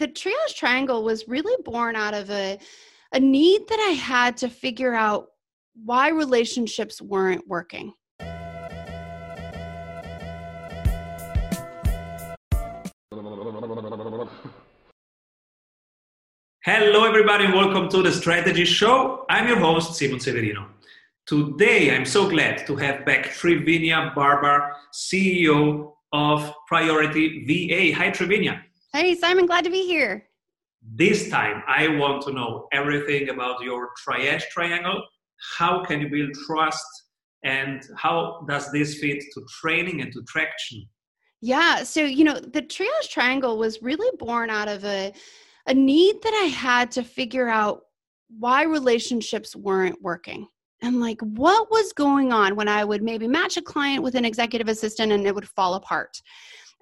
the triage triangle was really born out of a, a need that I had to figure out why relationships weren't working. Hello, everybody, and welcome to the Strategy Show. I'm your host, Simon Severino. Today, I'm so glad to have back Trivinia Barber, CEO of Priority VA. Hi, Trivinia. Hey, Simon, glad to be here. This time, I want to know everything about your triage triangle. How can you build trust? And how does this fit to training and to traction? Yeah, so, you know, the triage triangle was really born out of a a need that I had to figure out why relationships weren't working and like what was going on when I would maybe match a client with an executive assistant and it would fall apart.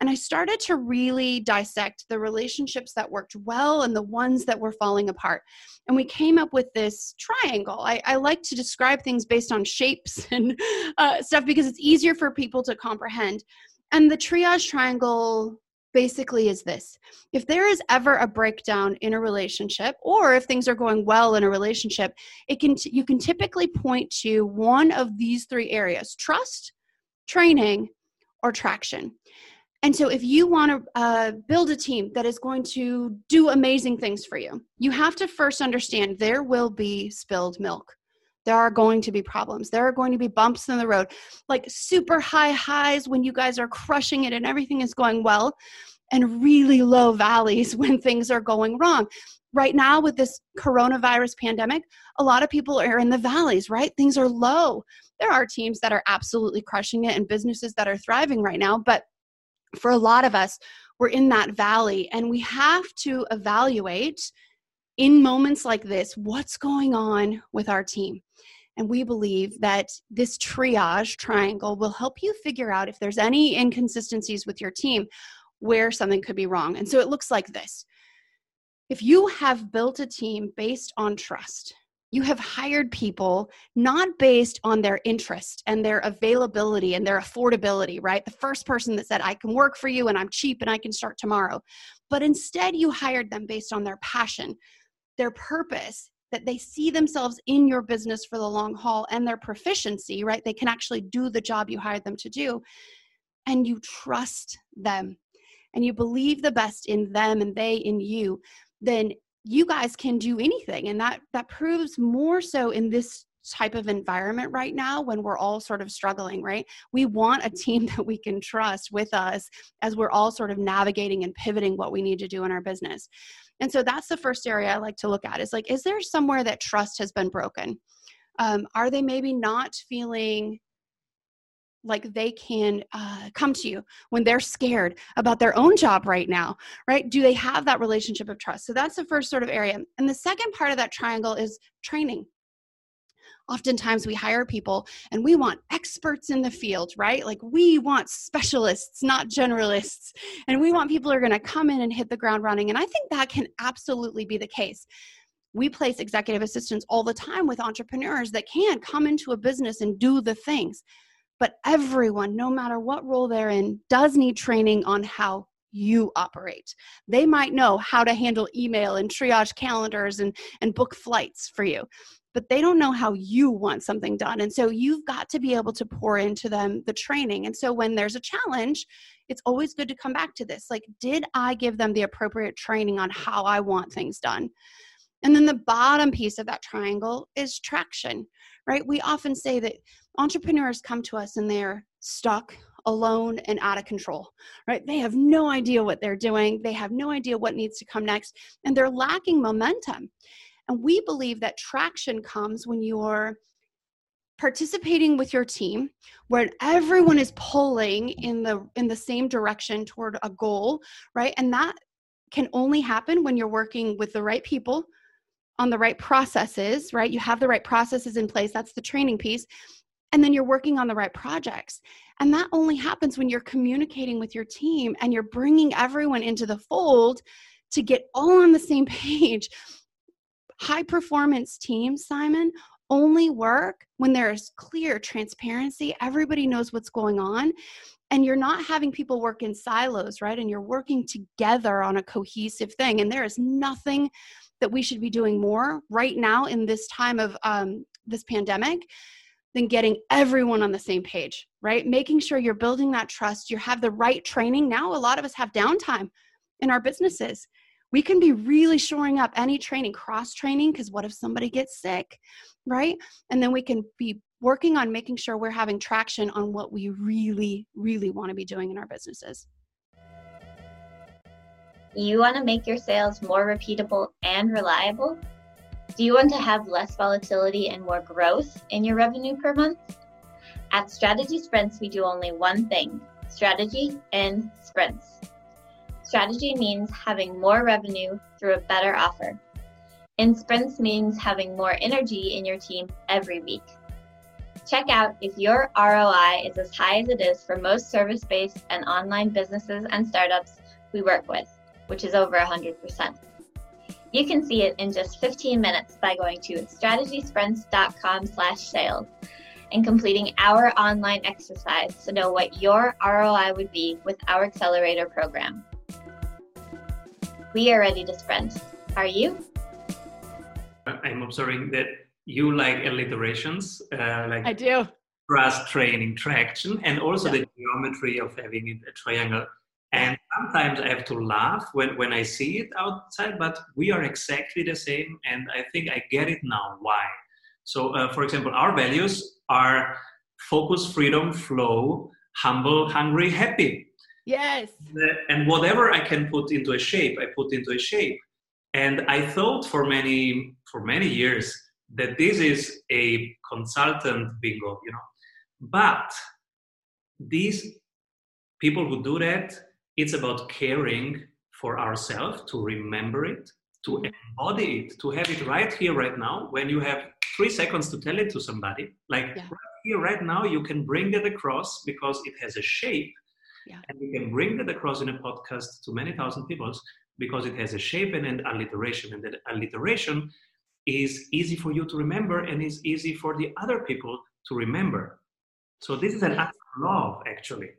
And I started to really dissect the relationships that worked well and the ones that were falling apart. And we came up with this triangle. I, I like to describe things based on shapes and uh, stuff because it's easier for people to comprehend. And the triage triangle basically is this if there is ever a breakdown in a relationship or if things are going well in a relationship it can you can typically point to one of these three areas trust training or traction and so if you want to uh, build a team that is going to do amazing things for you you have to first understand there will be spilled milk there are going to be problems. There are going to be bumps in the road, like super high highs when you guys are crushing it and everything is going well, and really low valleys when things are going wrong. Right now, with this coronavirus pandemic, a lot of people are in the valleys, right? Things are low. There are teams that are absolutely crushing it and businesses that are thriving right now, but for a lot of us, we're in that valley and we have to evaluate in moments like this what's going on with our team. And we believe that this triage triangle will help you figure out if there's any inconsistencies with your team where something could be wrong. And so it looks like this if you have built a team based on trust, you have hired people not based on their interest and their availability and their affordability, right? The first person that said, I can work for you and I'm cheap and I can start tomorrow. But instead, you hired them based on their passion, their purpose, that they see themselves in your business for the long haul and their proficiency, right? They can actually do the job you hired them to do. And you trust them and you believe the best in them and they in you, then you guys can do anything. And that that proves more so in this type of environment right now when we're all sort of struggling, right? We want a team that we can trust with us as we're all sort of navigating and pivoting what we need to do in our business. And so that's the first area I like to look at is like, is there somewhere that trust has been broken? Um, are they maybe not feeling like they can uh, come to you when they're scared about their own job right now right do they have that relationship of trust so that's the first sort of area and the second part of that triangle is training oftentimes we hire people and we want experts in the field, right? Like we want specialists, not generalists. And we want people who are going to come in and hit the ground running. And I think that can absolutely be the case. We place executive assistants all the time with entrepreneurs that can come into a business and do the things. But everyone, no matter what role they're in, does need training on how you operate. They might know how to handle email and triage calendars and, and book flights for you, but they don't know how you want something done. And so you've got to be able to pour into them the training. And so when there's a challenge, it's always good to come back to this. Like, did I give them the appropriate training on how I want things done? And then the bottom piece of that triangle is traction, right? We often say that entrepreneurs come to us and they're stuck alone and out of control, right? They have no idea what they're doing, they have no idea what needs to come next, and they're lacking momentum. And we believe that traction comes when you're participating with your team where everyone is pulling in the in the same direction toward a goal right? And that can only happen when you're working with the right people on the right processes right? You have the right processes in place. That's the training piece and then you're working on the right projects. And that only happens when you're communicating with your team and you're bringing everyone into the fold to get all on the same page. High performance teams, Simon, only work when there's clear transparency. Everybody knows what's going on. and you're not having people work in silos, right? And you're working together on a cohesive thing. And there is nothing that we should be doing more right now in this time of um, this pandemic than getting everyone on the same page, right? Making sure you're building that trust, you have the right training. Now, a lot of us have downtime in our businesses. We can be really shoring up any training, cross training, because what if somebody gets sick, right? And then we can be working on making sure we're having traction on what we really, really want to be doing in our businesses. You want to make your sales more repeatable and reliable? Do you want to have less volatility and more growth in your revenue per month? At Strategy Sprints, we do only one thing strategy in sprints. Strategy means having more revenue through a better offer. In sprints means having more energy in your team every week. Check out if your ROI is as high as it is for most service based and online businesses and startups we work with, which is over 100%. You can see it in just 15 minutes by going to strategysprints.com slash sales and completing our online exercise to know what your ROI would be with our accelerator program. We are ready to sprint. Are you? I'm observing that you like alliterations, uh, like I do. Trust, training, traction, and also yeah. the geometry of having a triangle. And sometimes I have to laugh when, when I see it outside, but we are exactly the same. And I think I get it now. Why? So, uh, for example, our values are focus, freedom, flow, humble, hungry, happy. Yes. And whatever I can put into a shape, I put into a shape. And I thought for many for many years that this is a consultant bingo, you know. But these people who do that, it's about caring for ourselves, to remember it, to mm-hmm. embody it, to have it right here, right now. When you have three seconds to tell it to somebody, like yeah. right here, right now, you can bring that across because it has a shape. Yeah. And you can bring that across in a podcast to many thousand people because it has a shape and an alliteration. And that alliteration is easy for you to remember and is easy for the other people to remember. So this is an act of love, actually.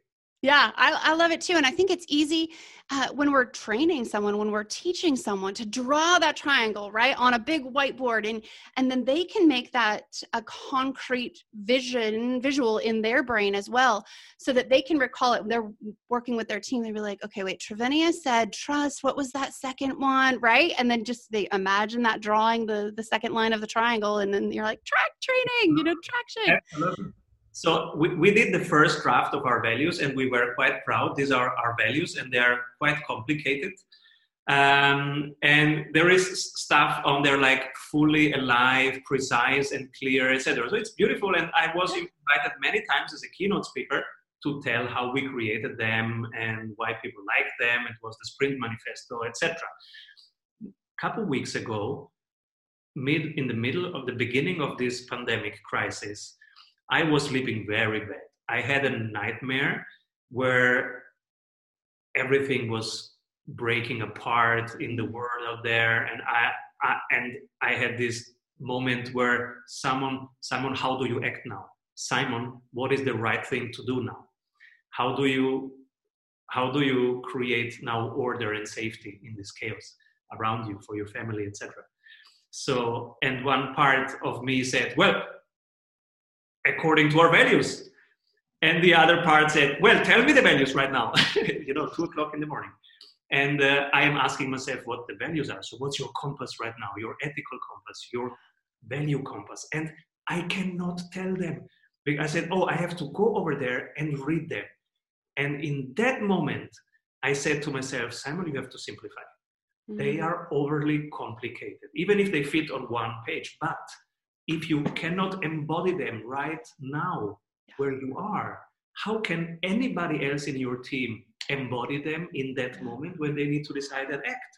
Yeah, I, I love it too. And I think it's easy uh, when we're training someone, when we're teaching someone to draw that triangle, right, on a big whiteboard. And, and then they can make that a concrete vision, visual in their brain as well, so that they can recall it. They're working with their team. They'd be like, okay, wait, Trivinia said trust. What was that second one, right? And then just they imagine that drawing the, the second line of the triangle. And then you're like, track training, you know, traction. Absolutely. So we, we did the first draft of our values and we were quite proud. These are our values and they are quite complicated. Um, and there is stuff on there like fully alive, precise and clear, etc. So it's beautiful. And I was invited many times as a keynote speaker to tell how we created them and why people like them. It was the Sprint Manifesto, etc. A couple weeks ago, mid in the middle of the beginning of this pandemic crisis, I was sleeping very bad. I had a nightmare where everything was breaking apart in the world out there, and I, I and I had this moment where someone, Simon, how do you act now? Simon, what is the right thing to do now? How do you how do you create now order and safety in this chaos around you for your family, etc. So, and one part of me said, well, according to our values. And the other part said, well, tell me the values right now, you know, two o'clock in the morning. And uh, I am asking myself what the values are. So, what's your compass right now? Your ethical compass, your value compass. And I cannot tell them. I said, oh, I have to go over there and read them. And in that moment, I said to myself, Simon, you have to simplify. Mm-hmm. They are overly complicated, even if they fit on one page. But if you cannot embody them right now where you are, how can anybody else in your team embody them in that moment when they need to decide and act?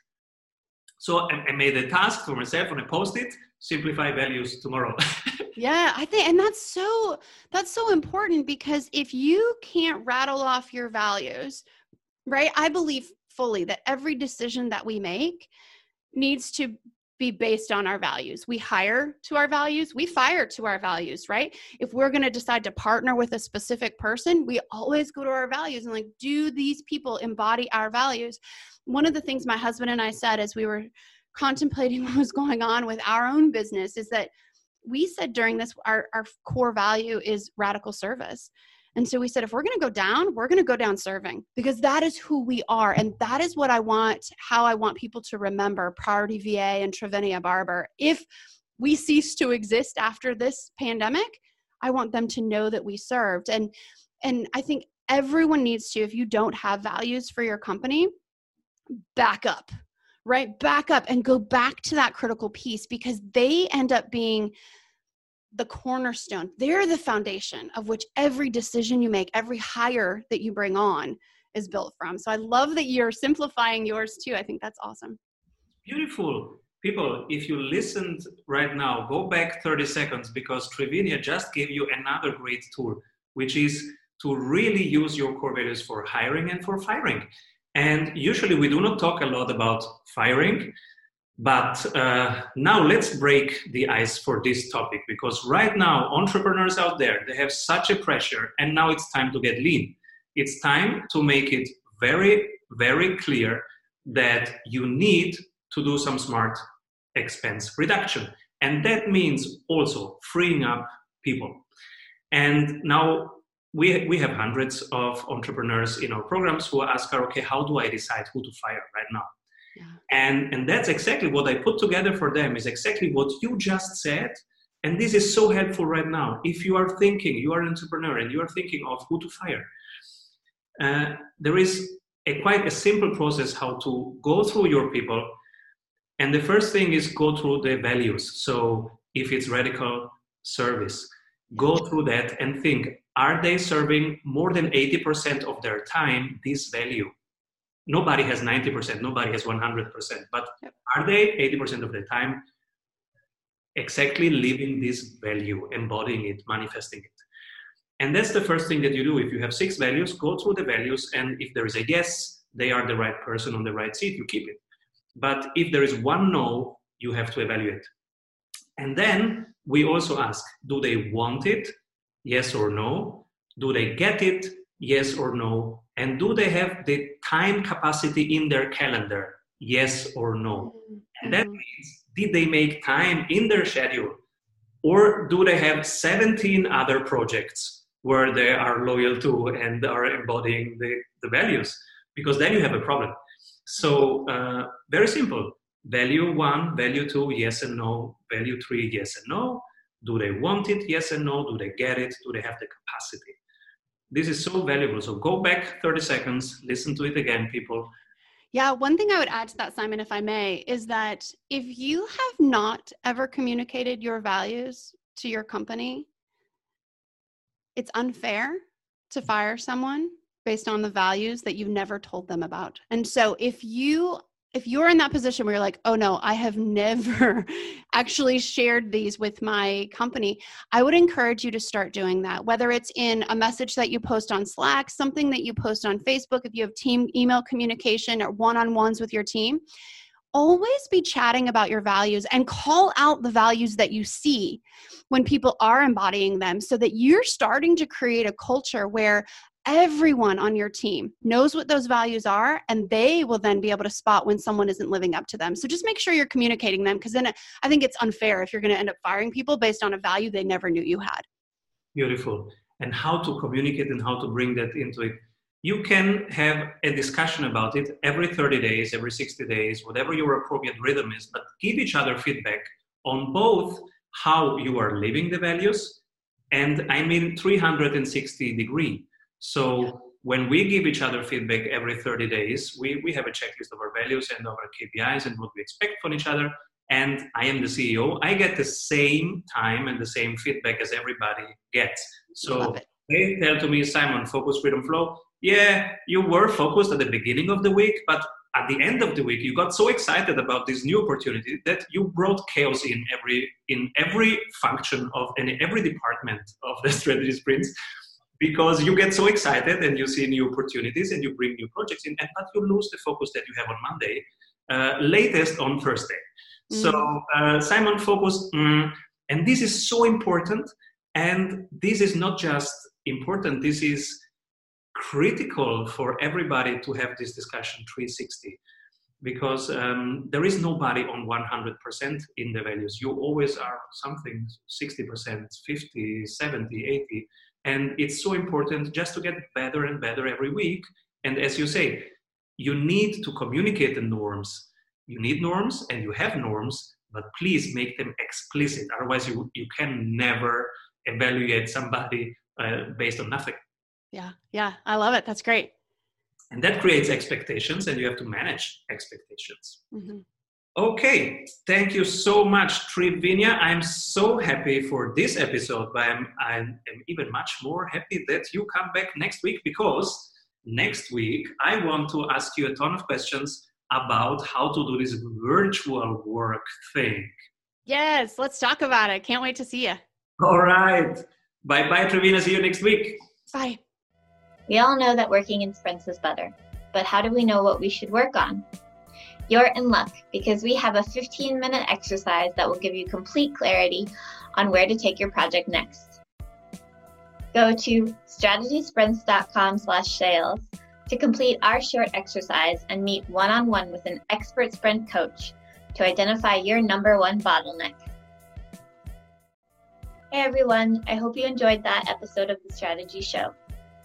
So I, made a task for myself on a post-it, simplify values tomorrow. yeah, I think and that's so that's so important because if you can't rattle off your values, right? I believe fully that every decision that we make needs to be based on our values. We hire to our values, we fire to our values, right? If we're going to decide to partner with a specific person, we always go to our values and like, do these people embody our values? One of the things my husband and I said as we were contemplating what was going on with our own business is that we said during this, our, our core value is radical service. And so we said, if we're going to go down, we're going to go down serving because that is who we are. And that is what I want, how I want people to remember Priority VA and Trivinia Barber. If we cease to exist after this pandemic, I want them to know that we served. And, and I think everyone needs to, if you don't have values for your company, back up, right? Back up and go back to that critical piece because they end up being the cornerstone. They're the foundation of which every decision you make, every hire that you bring on is built from. So I love that you're simplifying yours too. I think that's awesome. Beautiful. People, if you listened right now, go back 30 seconds because Trivinia just gave you another great tool, which is to really use your core values for hiring and for firing. And usually we do not talk a lot about firing but uh, now let's break the ice for this topic because right now, entrepreneurs out there, they have such a pressure, and now it's time to get lean. It's time to make it very, very clear that you need to do some smart expense reduction. And that means also freeing up people. And now we, we have hundreds of entrepreneurs in our programs who ask, okay, how do I decide who to fire right now? And, and that's exactly what I put together for them is exactly what you just said. And this is so helpful right now. If you are thinking, you are an entrepreneur and you are thinking of who to fire, uh, there is a quite a simple process how to go through your people. And the first thing is go through the values. So if it's radical service, go through that and think, are they serving more than 80% of their time this value? Nobody has 90%, nobody has 100%, but are they 80% of the time exactly living this value, embodying it, manifesting it? And that's the first thing that you do. If you have six values, go through the values, and if there is a yes, they are the right person on the right seat, you keep it. But if there is one no, you have to evaluate. And then we also ask do they want it? Yes or no? Do they get it? Yes or no? And do they have the time capacity in their calendar? Yes or no? And that mm-hmm. means, did they make time in their schedule? Or do they have 17 other projects where they are loyal to and are embodying the, the values? Because then you have a problem. So, uh, very simple value one, value two, yes and no, value three, yes and no. Do they want it? Yes and no. Do they get it? Do they have the capacity? This is so valuable. So go back 30 seconds, listen to it again, people. Yeah, one thing I would add to that, Simon, if I may, is that if you have not ever communicated your values to your company, it's unfair to fire someone based on the values that you've never told them about. And so if you if you're in that position where you're like, oh no, I have never actually shared these with my company, I would encourage you to start doing that. Whether it's in a message that you post on Slack, something that you post on Facebook, if you have team email communication or one on ones with your team, always be chatting about your values and call out the values that you see when people are embodying them so that you're starting to create a culture where everyone on your team knows what those values are and they will then be able to spot when someone isn't living up to them. So just make sure you're communicating them because then i think it's unfair if you're going to end up firing people based on a value they never knew you had. Beautiful. And how to communicate and how to bring that into it. You can have a discussion about it every 30 days every 60 days whatever your appropriate rhythm is but give each other feedback on both how you are living the values and i mean 360 degree so when we give each other feedback every 30 days, we, we have a checklist of our values and of our KPIs and what we expect from each other. And I am the CEO. I get the same time and the same feedback as everybody gets. So they tell to me, Simon, focus, freedom, flow. Yeah, you were focused at the beginning of the week, but at the end of the week, you got so excited about this new opportunity that you brought chaos in every in every function of in every department of the strategy sprints because you get so excited and you see new opportunities and you bring new projects in, and but you lose the focus that you have on Monday, uh, latest on Thursday. Mm. So, uh, Simon focus, mm, and this is so important. And this is not just important, this is critical for everybody to have this discussion 360 because um, there is nobody on 100% in the values. You always are something 60%, 50, 70, 80. And it's so important just to get better and better every week. And as you say, you need to communicate the norms. You need norms and you have norms, but please make them explicit. Otherwise, you, you can never evaluate somebody uh, based on nothing. Yeah, yeah, I love it. That's great. And that creates expectations, and you have to manage expectations. Mm-hmm. Okay, thank you so much, Trivinia. I'm so happy for this episode, but I'm, I'm, even much more happy that you come back next week because next week I want to ask you a ton of questions about how to do this virtual work thing. Yes, let's talk about it. Can't wait to see you. All right. Bye bye, Trevina. See you next week. Bye. We all know that working in sprints is better, but how do we know what we should work on? You're in luck because we have a 15 minute exercise that will give you complete clarity on where to take your project next. Go to strategysprints.com slash sales to complete our short exercise and meet one-on-one with an expert sprint coach to identify your number one bottleneck. Hey everyone, I hope you enjoyed that episode of the Strategy Show.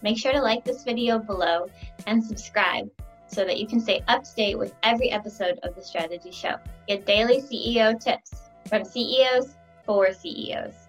Make sure to like this video below and subscribe so that you can stay up to date with every episode of the Strategy Show. Get daily CEO tips from CEOs for CEOs.